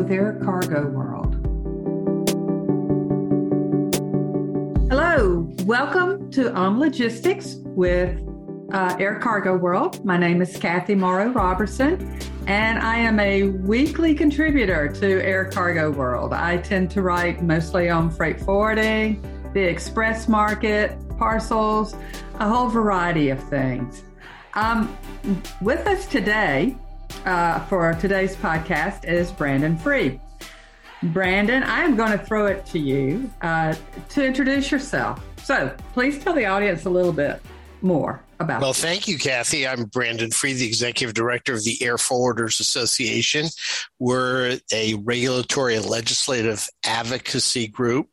with Air Cargo World. Hello, welcome to On Logistics with uh, Air Cargo World. My name is Kathy Morrow Roberson, and I am a weekly contributor to Air Cargo World. I tend to write mostly on freight forwarding, the express market, parcels, a whole variety of things. Um, with us today uh, for today's podcast is Brandon Fried. Brandon, I am going to throw it to you uh, to introduce yourself. So please tell the audience a little bit more about. Well, thank you, Kathy. I'm Brandon Fried, the executive director of the Air Forwarders Association. We're a regulatory and legislative advocacy group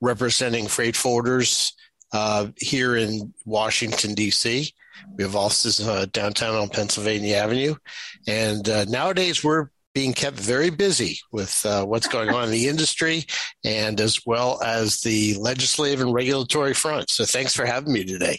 representing freight forwarders uh, here in Washington, D.C. We have offices uh, downtown on Pennsylvania Avenue. And uh, nowadays, we're being kept very busy with uh, what's going on in the industry and as well as the legislative and regulatory front. So thanks for having me today.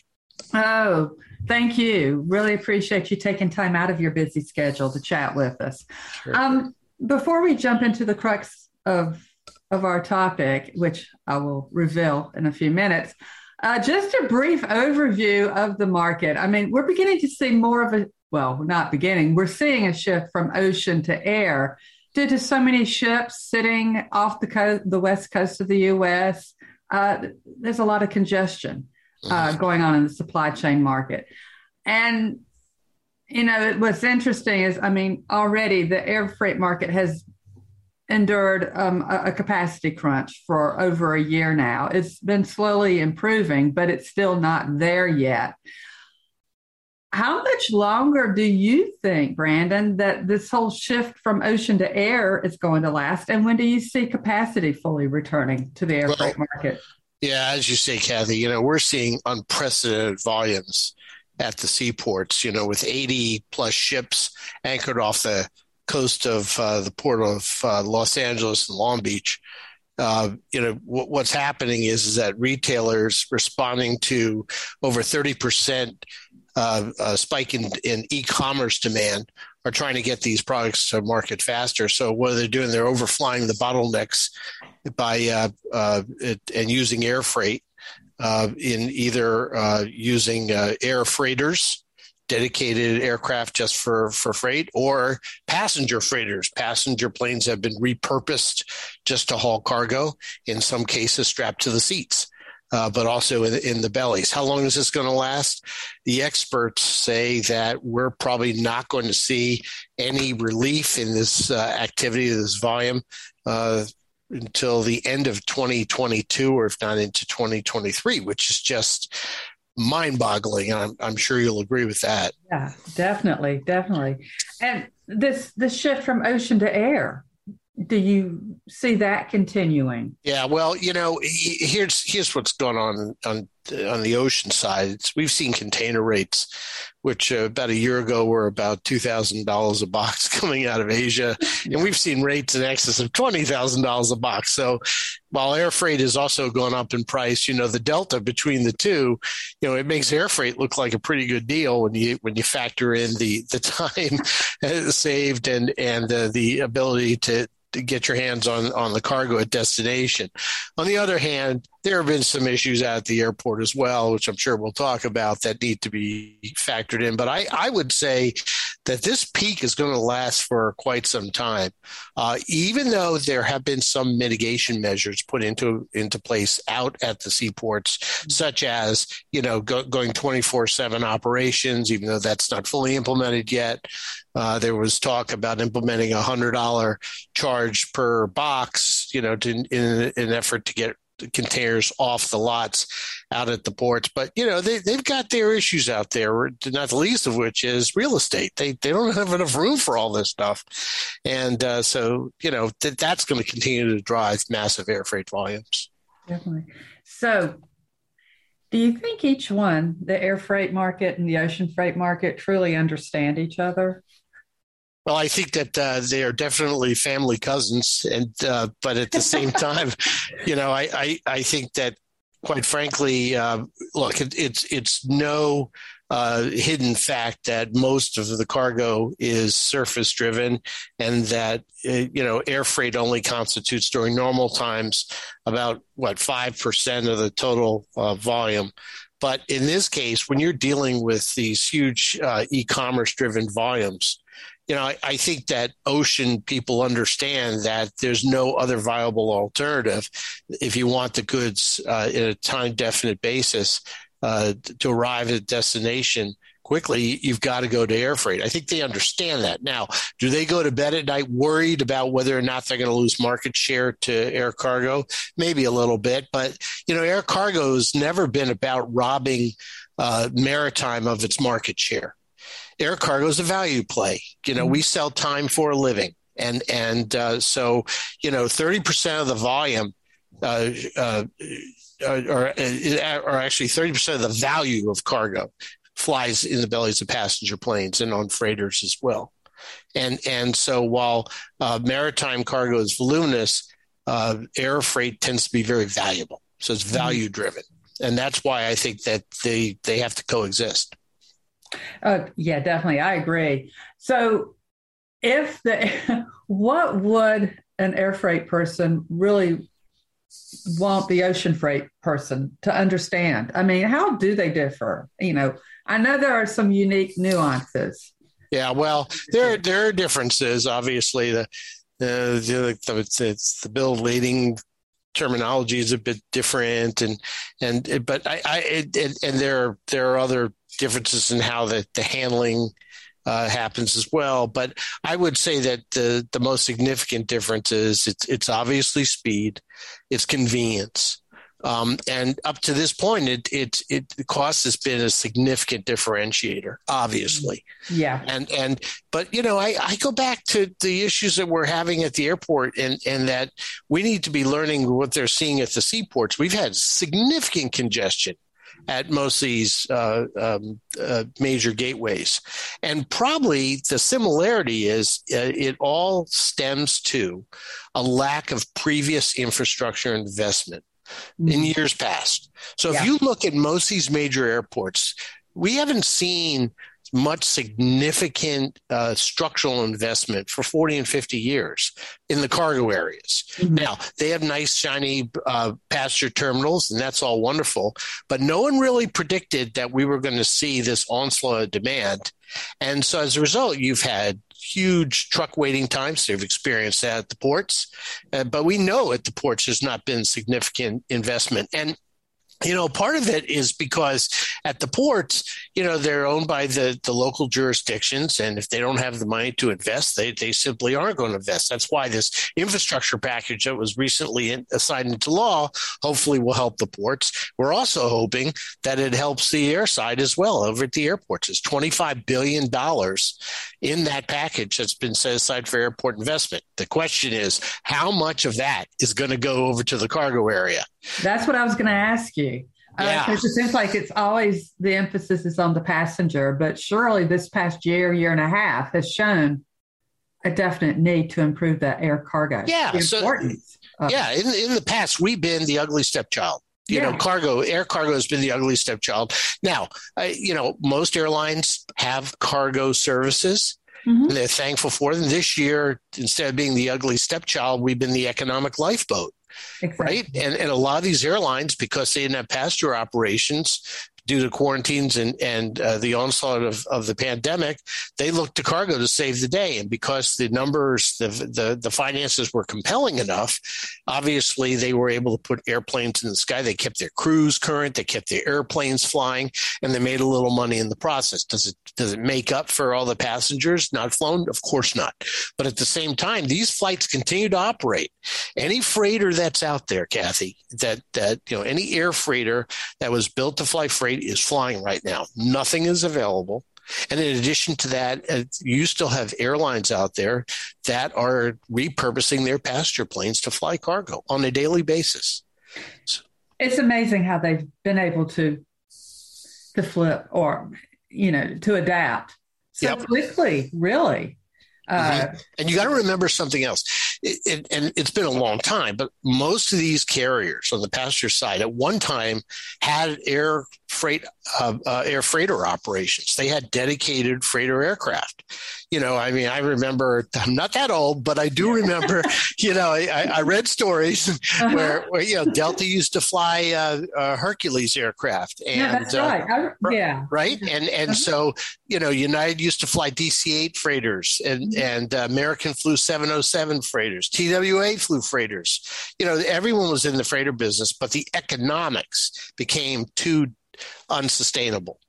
Oh, thank you. Really appreciate you taking time out of your busy schedule to chat with us. Sure. Um, before we jump into the crux of of our topic, which I will reveal in a few minutes, uh, just a brief overview of the market. I mean, we're beginning to see more of a, well, not beginning, we're seeing a shift from ocean to air due to so many ships sitting off the coast, the west coast of the U.S. Uh, there's a lot of congestion uh, mm-hmm. going on in the supply chain market. And, you know, what's interesting is, I mean, already the air freight market has endured um, a, a, capacity crunch for over a year now. It's been slowly improving, but it's still not there yet. How much longer do you think, Brandon, that this whole shift from ocean to air is going to last? And when do you see capacity fully returning to the air well, freight market? Yeah, as you say, Kathy, you know, we're seeing unprecedented volumes at the seaports, you know, with 80 plus ships anchored off the coast of uh, the port of uh, Los Angeles and Long Beach. Uh, you know w- what's happening is, is that retailers responding to over 30 percent uh, spike in, in e-commerce demand are trying to get these products to market faster. So what they're doing, they're overflying the bottlenecks by uh, uh, it, and using air freight in either using air freighters dedicated aircraft just for, for freight or passenger freighters. Passenger planes have been repurposed just to haul cargo, in some cases strapped to the seats. Uh, but also in, in, the bellies. How long is this going to last? The experts say that we're probably not going to see any relief in this uh, activity, this volume, uh, until the end of 2022, or if not into 2023, which is just mind boggling. I'm, I'm sure you'll agree with that. Yeah, definitely. Definitely. And this, this shift from ocean to air, do you see that continuing? Yeah, well, you know, here's here's what's going on on on the ocean side. We've seen container rates, which uh, about a year ago were about two thousand dollars a box coming out of Asia, and we've seen rates in excess of twenty thousand dollars a box. So, while air freight has also gone up in price, you know, the delta between the two, you know, it makes air freight look like a pretty good deal when you when you factor in the the time saved and and uh, the ability to to get your hands on on the cargo at destination. On the other hand, there have been some issues at the airport as well, which I'm sure we'll talk about that need to be factored in. But I, I would say that this peak is going to last for quite some time, uh, even though there have been some mitigation measures put into into place out at the seaports, such as you know go, going 24 seven operations, even though that's not fully implemented yet. Uh, there was talk about implementing a hundred dollar charge per box, you know, to, in, in an effort to get containers off the lots out at the ports. But you know they they've got their issues out there. Not the least of which is real estate. They they don't have enough room for all this stuff, and uh, so you know th- that's going to continue to drive massive air freight volumes. Definitely. So. Do you think each one, the air freight market and the ocean freight market, truly understand each other? Well, I think that uh, they are definitely family cousins, and uh, but at the same time, you know, I, I, I think that quite frankly, uh, look, it, it's it's no uh, hidden fact that most of the cargo is surface driven, and that uh, you know air freight only constitutes during normal times about what five percent of the total uh, volume. But in this case, when you're dealing with these huge uh, e-commerce driven volumes, you know, I, I, think that ocean people understand that there's no other viable alternative if you want the goods uh, in a time definite basis uh, to arrive at a destination quickly, you've got to go to air freight. I think they understand that. Now, do they go to bed at night worried about whether or not they're going to lose market share to air cargo? Maybe a little bit, but you know, air cargo has never been about robbing uh, maritime of its market share. Air cargo is a value play. You know, we sell time for a living, and and uh, so you know, thirty percent of the volume uh, uh, or, or actually 30% of the value of cargo flies in the bellies of passenger planes and on freighters as well. And, and so while uh, maritime cargo is voluminous, uh, air freight tends to be very valuable. So it's mm-hmm. value driven. And that's why I think that they, they have to coexist. Uh, yeah, definitely. I agree. So if the, what would an air freight person really want the ocean freight person to understand? I mean, how do they differ? You know, I know there are some unique nuances. Yeah, well, there there are differences. Obviously, the the the, it's the bill of lading terminology is a bit different, and and but I, I it, and there there are other differences in how the the handling uh, happens as well. But I would say that the the most significant difference is it's it's obviously speed, it's convenience. Um, and up to this point, it, it, it, cost has been a significant differentiator, obviously. Yeah. And, and, but, you know, I, I go back to the issues that we're having at the airport and, and that we need to be learning what they're seeing at the seaports. We've had significant congestion at most of these uh, um, uh, major gateways. And probably the similarity is uh, it all stems to a lack of previous infrastructure investment mm-hmm. in years past. So yeah. if you look at most of these major airports, we haven't seen much significant uh, structural investment for 40 and 50 years in the cargo areas. Mm-hmm. Now, they have nice, shiny uh, passenger terminals, and that's all wonderful. But no one really predicted that we were going to see this onslaught of demand. And so as a result, you've had huge truck waiting times. They've experienced that at the ports. Uh, but we know at the ports there's not been significant investment. And you know, part of it is because at the ports, you know, they're owned by the, the local jurisdictions. And if they don't have the money to invest, they, they simply aren't going to invest. That's why this infrastructure package that was recently in, signed into law hopefully will help the ports. We're also hoping that it helps the air side as well over at the airports. It's $25 billion in that package that's been set aside for airport investment. The question is, how much of that is going to go over to the cargo area? That's what I was going to ask you. Uh, yeah. Uh, it seems like it's always the emphasis is on the passenger, but surely this past year, year and a half has shown a definite need to improve that air cargo. Yeah. The so, yeah. In, in the past, we've been the ugly stepchild. You yeah. know, cargo, air cargo has been the ugly stepchild. Now, uh, you know, most airlines have cargo services. Mm-hmm. they're thankful for them. This year, instead of being the ugly stepchild, we've been the economic lifeboat. Exactly. Right. And, and a lot of these airlines, because they didn't have passenger operations, due to quarantines and and uh, the onslaught of, of the pandemic, they looked to cargo to save the day. And because the numbers, the, the the finances were compelling enough, obviously they were able to put airplanes in the sky. They kept their crews current, they kept their airplanes flying, and they made a little money in the process. Does it does it make up for all the passengers not flown? Of course not. But at the same time, these flights continue to operate. Any freighter that's out there, Kathy, that that you know, any air freighter that was built to fly freight is flying right now. Nothing is available. And in addition to that, uh, you still have airlines out there that are repurposing their passenger planes to fly cargo on a daily basis. So, it's amazing how they've been able to to flip or you know to adapt so yep. quickly. Really, mm-hmm. uh, and you got to remember something else. it, it, and it's been a long time, but most of these carriers on the passenger side at one time had air freight uh, uh, air freighter operations. They had dedicated freighter aircraft. You know, I mean, I remember. I'm not that old, but I do remember. you know, I, I read stories uh-huh. where, where, you know Delta used to fly uh, uh Hercules aircraft, and yeah, that's uh, right. I, yeah, right, and and uh-huh. so you know, United used to fly DC-8 freighters, and mm-hmm. and uh, American flew 707 freighters. TWA flew freighters. You know, everyone was in the freighter business, but the economics became too unsustainable.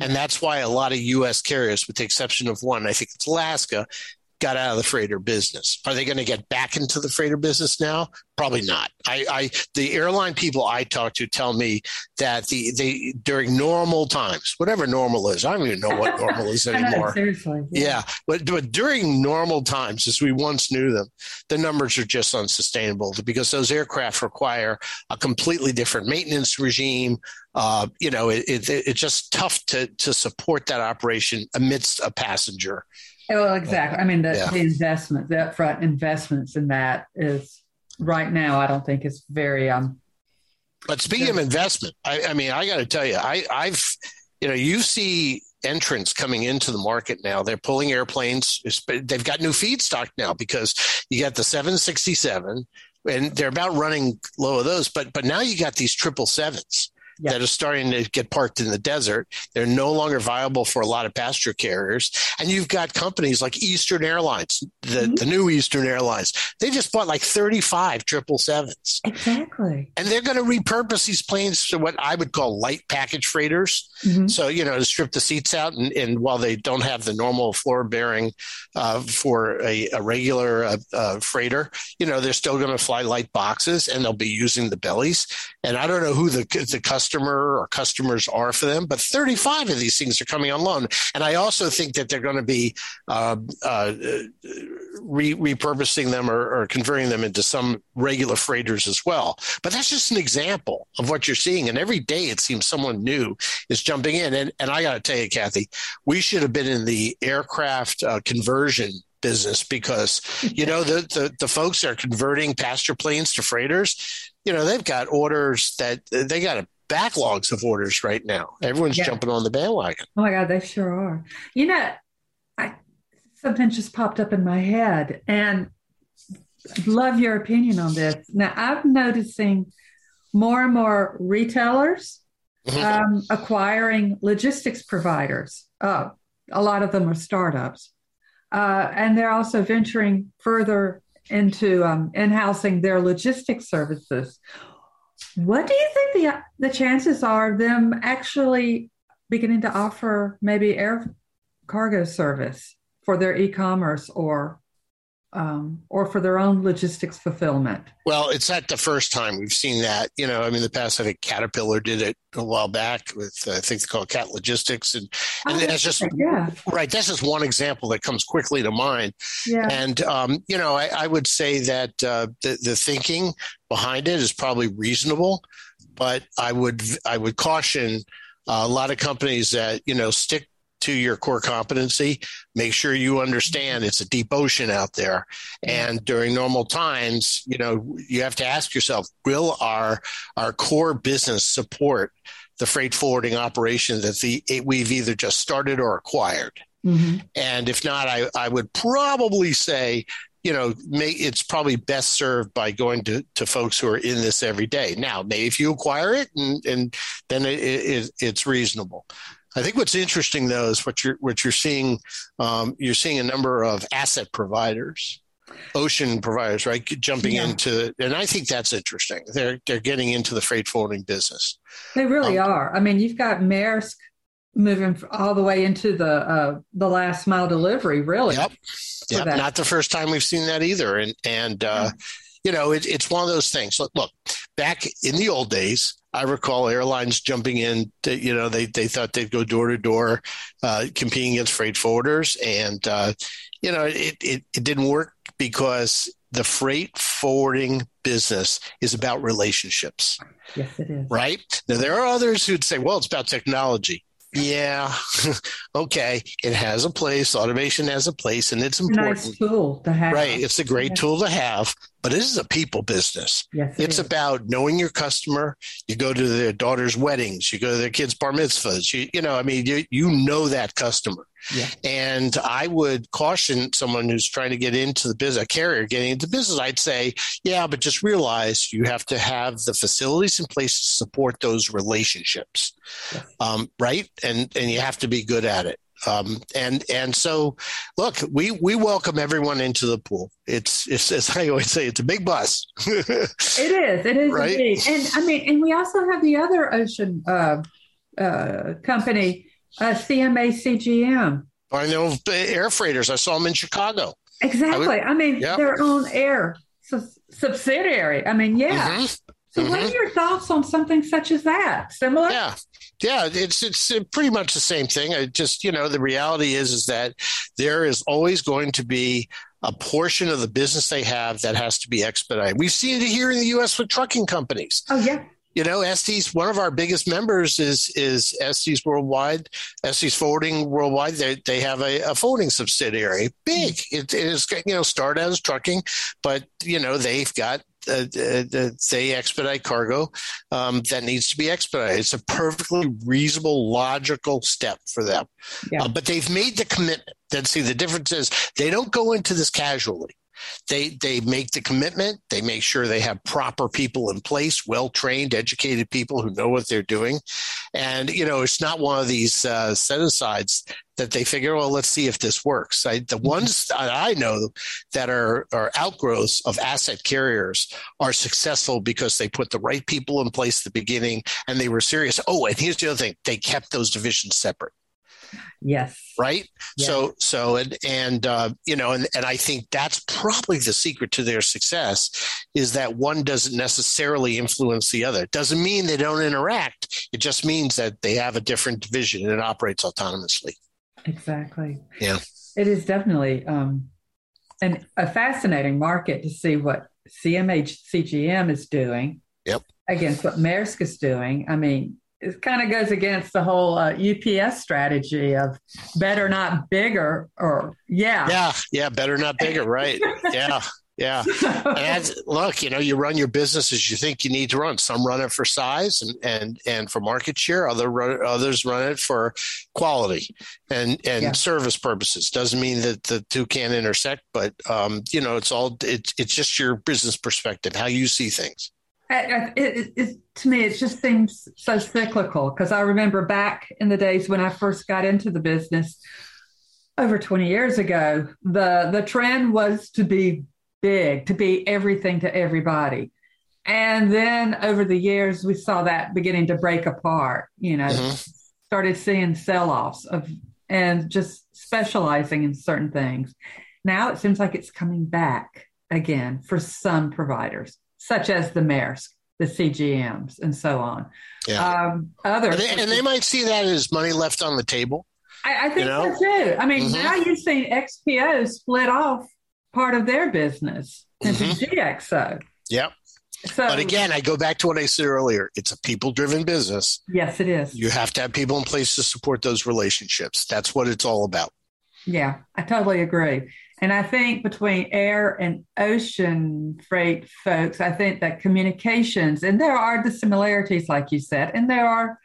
And that's why a lot of U.S. carriers, with the exception of one, I think it's Alaska, got out of the freighter business. Are they going to get back into the freighter business now? Probably not. I, I the airline people I talk to tell me that the they during normal times, whatever normal is, I don't even know what normal is anymore. seriously, yeah. yeah, but but during normal times, as we once knew them, the numbers are just unsustainable because those aircraft require a completely different maintenance regime. Uh, you know, it, it, it's just tough to to support that operation amidst a passenger well, exactly. I mean, the, yeah. the investment, the upfront investments in that is right now. I don't think is very. um But speaking of investment, I, I mean, I got to tell you, I, I've, you know, you see entrants coming into the market now. They're pulling airplanes. They've got new feedstock now because you got the 767, and they're about running low of those. But but now you got these triple sevens that are starting to get parked in the desert. They're no longer viable for a lot of passenger carriers. And you've got companies like Eastern Airlines, the, mm-hmm. the new Eastern Airlines. They just bought like 35 777s. Exactly. And they're going to repurpose these planes to what I would call light package freighters. Mm-hmm. So, you know, to strip the seats out. And, and while they don't have the normal floor bearing uh, for a, a regular uh, uh, freighter, you know, they're still going to fly light boxes and they'll be using the bellies. And I don't know who the, the customer customer or customers are for them. But 35 of these things are coming on loan. And I also think that they're going to be uh, uh, re- repurposing them or, or, converting them into some regular freighters as well. But that's just an example of what you're seeing. And every day it seems someone new is jumping in. And, and I got to tell you, Kathy, we should have been in the aircraft uh, conversion business because you know the, the, the folks are converting passenger planes to freighters you know they've got orders that they got a backlogs of orders right now. Everyone's yeah. jumping on the bandwagon. Oh my God, they sure are. You know, I something just popped up in my head and love your opinion on this. Now I'm noticing more and more retailers mm-hmm. um, acquiring logistics providers. Uh, a lot of them are startups. Uh, and they're also venturing further into um, in-housing their logistics services what do you think the the chances are of them actually beginning to offer maybe air cargo service for their e-commerce or um, or for their own logistics fulfillment? Well, it's not the first time we've seen that. You know, I mean, the past I think Caterpillar did it a while back with uh, I think they call it Cat Logistics, and, and oh, that's just yeah. right. That's just one example that comes quickly to mind. Yeah. And um, you know, I, I, would say that uh, the the thinking behind it is probably reasonable, but I would I would caution uh, a lot of companies that you know stick to your core competency. Make sure you understand it's a deep ocean out there. And during normal times, you know, you have to ask yourself, will our our core business support the freight forwarding operation that the we've either just started or acquired? Mm-hmm. And if not, I, I would probably say you know, may, it's probably best served by going to, to folks who are in this every day. Now, maybe if you acquire it, and, and then it, it, it's reasonable. I think what's interesting though is what you're what you're seeing. Um, you're seeing a number of asset providers, ocean providers, right, jumping yeah. into, and I think that's interesting. They're they're getting into the freight forwarding business. They really um, are. I mean, you've got Maersk moving all the way into the uh, the last mile delivery. Really. Yep. Yep. Not the first time we've seen that either, and and. Uh, yeah you know, it, it's one of those things. Look, look, back in the old days, I recall airlines jumping in. To, you know, they they thought they'd go door to door, uh, competing against freight forwarders, and uh, you know, it, it it didn't work because the freight forwarding business is about relationships. Yes, it is. Right now, there are others who'd say, "Well, it's about technology." Yeah, okay, it has a place. Automation has a place, and it's important. Nice tool to have. Right, it's a great yeah. tool to have, but this is a people business. Yes, it it's is. about knowing your customer. You go to their daughter's weddings, you go to their kids' bar mitzvahs. You, you know, I mean, you you know that customer. Yeah. And I would caution someone who's trying to get into the business, a carrier getting into business. I'd say, yeah, but just realize you have to have the facilities in place to support those relationships, yeah. um, right? And and you have to be good at it. Um, and and so, look, we we welcome everyone into the pool. It's it's as I always say, it's a big bus. it is. It is right? Indeed. And I mean, and we also have the other ocean uh, uh, company, uh, CMA CGM. I know air freighters. I saw them in Chicago. Exactly. I, would, I mean, yep. their own air su- subsidiary. I mean, yeah. Mm-hmm. So, mm-hmm. what are your thoughts on something such as that? Similar? Yeah. Yeah, it's it's pretty much the same thing. I just you know the reality is is that there is always going to be a portion of the business they have that has to be expedited. We've seen it here in the U.S. with trucking companies. Oh yeah. You know, Estes, one of our biggest members is is Estes Worldwide, Estes Forwarding Worldwide. They they have a, a forwarding subsidiary, big. It, it is you know started as trucking, but you know they've got uh, uh, they expedite cargo um, that needs to be expedited. It's a perfectly reasonable, logical step for them. Yeah. Uh, but they've made the commitment. Then see the difference is they don't go into this casually. They they make the commitment. They make sure they have proper people in place, well trained, educated people who know what they're doing, and you know it's not one of these uh, set asides that they figure, well, let's see if this works. I, the mm-hmm. ones that I know that are, are outgrowths of asset carriers are successful because they put the right people in place at the beginning and they were serious. Oh, and here's the other thing: they kept those divisions separate. Yes. Right. Yes. So, so, and, and, uh, you know, and, and I think that's probably the secret to their success is that one doesn't necessarily influence the other. It doesn't mean they don't interact. It just means that they have a different division and it operates autonomously. Exactly. Yeah. It is definitely, um, an, a fascinating market to see what CMA CGM is doing. Yep. Against what Maersk is doing. I mean, it kind of goes against the whole uh, UPS strategy of better not bigger or yeah. Yeah yeah better not bigger right. Yeah yeah. And look you know you run your business as you think you need to run. Some run it for size and and and for market share other run, others run it for quality and and yeah. service purposes. Doesn't mean that the two can't intersect but um you know it's all it's it's just your business perspective how you see things it, it, it, to me, it just seems so cyclical because I remember back in the days when I first got into the business over 20 years ago, the, the trend was to be big, to be everything to everybody. And then over the years, we saw that beginning to break apart, you know, mm-hmm. started seeing sell offs of and just specializing in certain things. Now it seems like it's coming back again for some providers such as the Maersk, the CGMs, and so on. Yeah. Um, other and they, and they, might see that as money left on the table. I, I think you know? so too. I mean, mm-hmm. now you've seen XPO split off part of their business into mm-hmm. GXO. Yep. So, but again, I go back to what I said earlier. It's a people driven business. Yes, it is. You have to have people in place to support those relationships. That's what it's all about. Yeah, I totally agree. And I think between air and ocean freight folks, I think that communications, and there are the similarities, like you said, and there are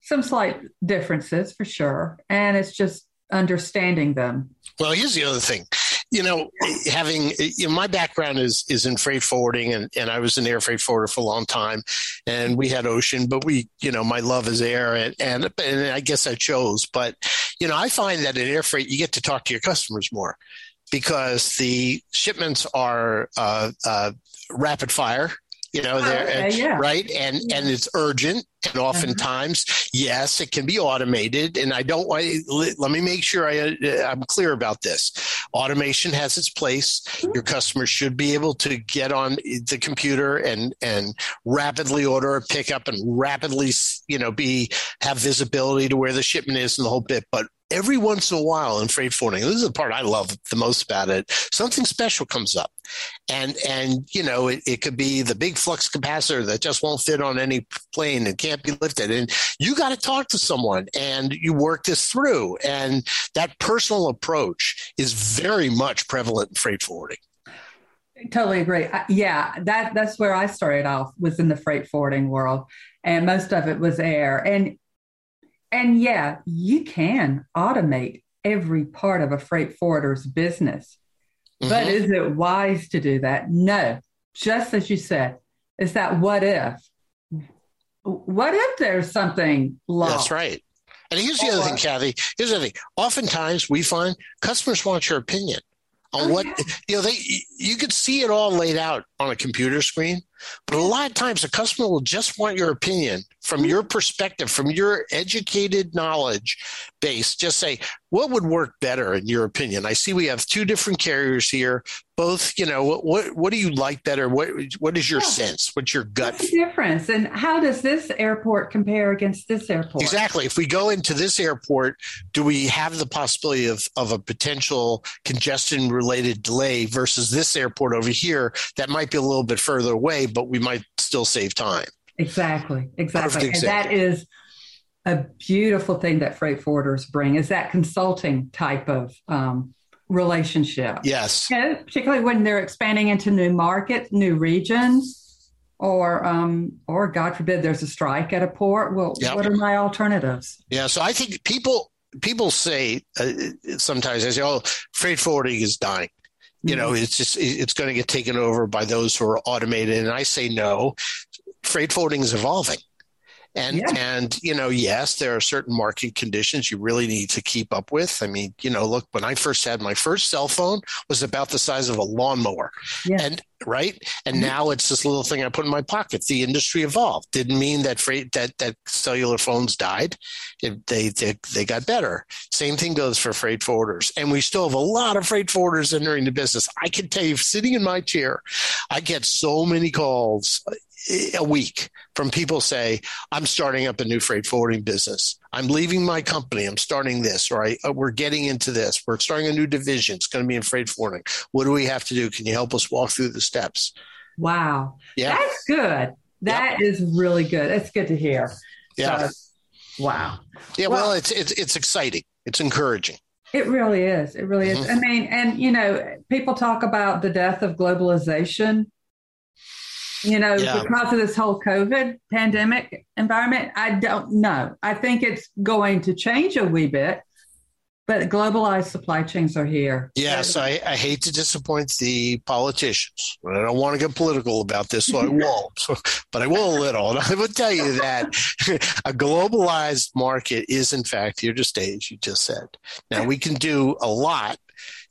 some slight differences for sure. And it's just understanding them. Well, here's the other thing you know, having you know, my background is is in freight forwarding, and, and I was an air freight forwarder for a long time, and we had ocean, but we, you know, my love is air, and and, and I guess I chose, but you know, I find that in air freight you get to talk to your customers more because the shipments are uh, uh, rapid fire you know, there, okay, yeah. right? And yeah. and it's urgent, and oftentimes, uh-huh. yes, it can be automated. And I don't want. Let me make sure I uh, I'm clear about this. Automation has its place. Mm-hmm. Your customers should be able to get on the computer and and rapidly order a pickup and rapidly, you know, be have visibility to where the shipment is and the whole bit. But every once in a while in freight forwarding, this is the part I love the most about it. Something special comes up, and and you know it, it could be the big flux capacitor that just won't fit on any plane and can't be lifted, and you got to talk to someone and you work this through, and that personal approach is very much prevalent in freight forwarding. Totally agree. Yeah, that that's where I started off was in the freight forwarding world, and most of it was air. And and yeah, you can automate every part of a freight forwarder's business. Mm-hmm. But is it wise to do that? No. Just as you said, is that what if? What if there's something lost? That's right. And here's the or, other thing, Kathy. Here's the other thing. Oftentimes we find customers want your opinion on oh, what yeah. you know they you could see it all laid out on a computer screen but a lot of times a customer will just want your opinion from your perspective from your educated knowledge base just say what would work better in your opinion? I see we have two different carriers here. Both you know what what, what do you like better? What what is your yeah. sense? What's your gut What's the difference? And how does this airport compare against this airport? Exactly. If we go into this airport do we have the possibility of of a potential congestion related delay versus this airport over here that might be a little bit further away but we might still save time exactly exactly and that is a beautiful thing that freight forwarders bring is that consulting type of um, relationship. Yes. particularly when they're expanding into new markets, new regions, or um, or God forbid there's a strike at a port. Well, yep. what are my alternatives? Yeah. So I think people people say uh, sometimes they say, "Oh, freight forwarding is dying." You mm-hmm. know, it's just it's going to get taken over by those who are automated. And I say no. Freight forwarding is evolving. And yeah. and you know, yes, there are certain market conditions you really need to keep up with. I mean, you know, look, when I first had my first cell phone was about the size of a lawnmower. Yeah. And right? And mm-hmm. now it's this little thing I put in my pocket. The industry evolved. Didn't mean that freight that that cellular phones died. It, they, they they got better. Same thing goes for freight forwarders, and we still have a lot of freight forwarders entering the business. I can tell you, sitting in my chair, I get so many calls a week from people say, I'm starting up a new freight forwarding business. I'm leaving my company. I'm starting this, I, uh, we're getting into this. We're starting a new division. It's going to be in freight forwarding. What do we have to do? Can you help us walk through the steps? Wow. Yeah. That's good. That yep. is really good. It's good to hear. Yeah. So, wow. Yeah. Well, well, it's, it's, it's exciting. It's encouraging. It really is. It really is. Mm-hmm. I mean, and you know, people talk about the death of globalization you know, yeah. because of this whole COVID pandemic environment? I don't know. I think it's going to change a wee bit, but globalized supply chains are here. Yes, I, I hate to disappoint the politicians. I don't want to get political about this, so I won't. but I will a little. And I will tell you that a globalized market is, in fact, here to stay, as you just said. Now, we can do a lot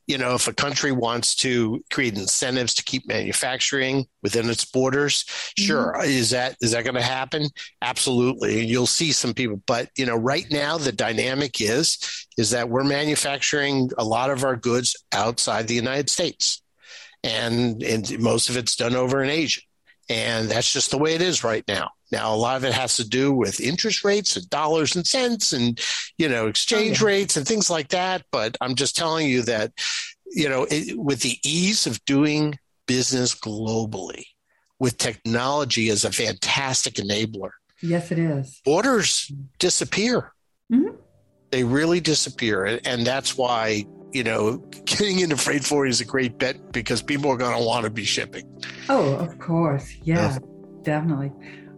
you know, if a country wants to create incentives to keep manufacturing within its borders, sure, mm-hmm. is that is that going to happen? Absolutely, and you'll see some people. But you know, right now the dynamic is is that we're manufacturing a lot of our goods outside the United States, and and most of it's done over in Asia. And that's just the way it is right now. Now, a lot of it has to do with interest rates and dollars and cents and, you know, exchange oh, yeah. rates and things like that. But I'm just telling you that, you know, it, with the ease of doing business globally, with technology as a fantastic enabler. Yes, it is. Borders disappear. Mm-hmm. They really disappear. And that's why you know, getting into freight forwarding is a great bet because people are going to want to be shipping. Oh, of course. Yeah, yeah, definitely.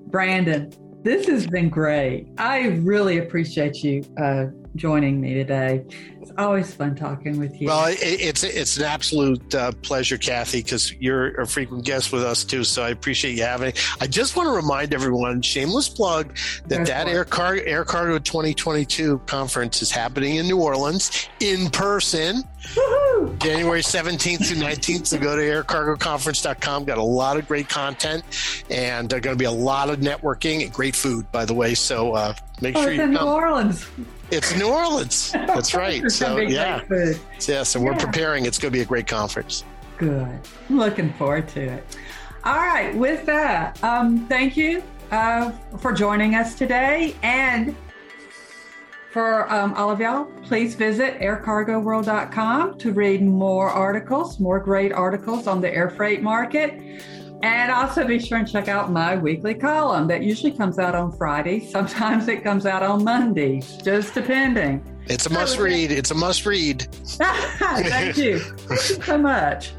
Brandon, this has been great. I really appreciate you uh, joining me today. It's always fun talking with you. Well, it, it's it's an absolute uh, pleasure, Kathy, because you're a frequent guest with us too. So I appreciate you having. I just want to remind everyone, shameless plug, that that Air, Car- Air Cargo 2022 conference is happening in New Orleans in person. Woo-hoo! January 17th through 19th. So go to aircargoconference.com. Got a lot of great content and there's going to be a lot of networking and great food, by the way. So uh, make oh, sure you come. In New Orleans. It's New Orleans. That's right. so yeah, yeah. So we're preparing. It's going to be a great conference. Good. I'm looking forward to it. All right. With that, um, thank you uh, for joining us today, and For um, all of y'all, please visit aircargoworld.com to read more articles, more great articles on the air freight market. And also be sure and check out my weekly column that usually comes out on Friday. Sometimes it comes out on Monday, just depending. It's a must read. It's a must read. thank you. Thank you so much.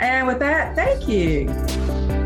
And with that, thank you.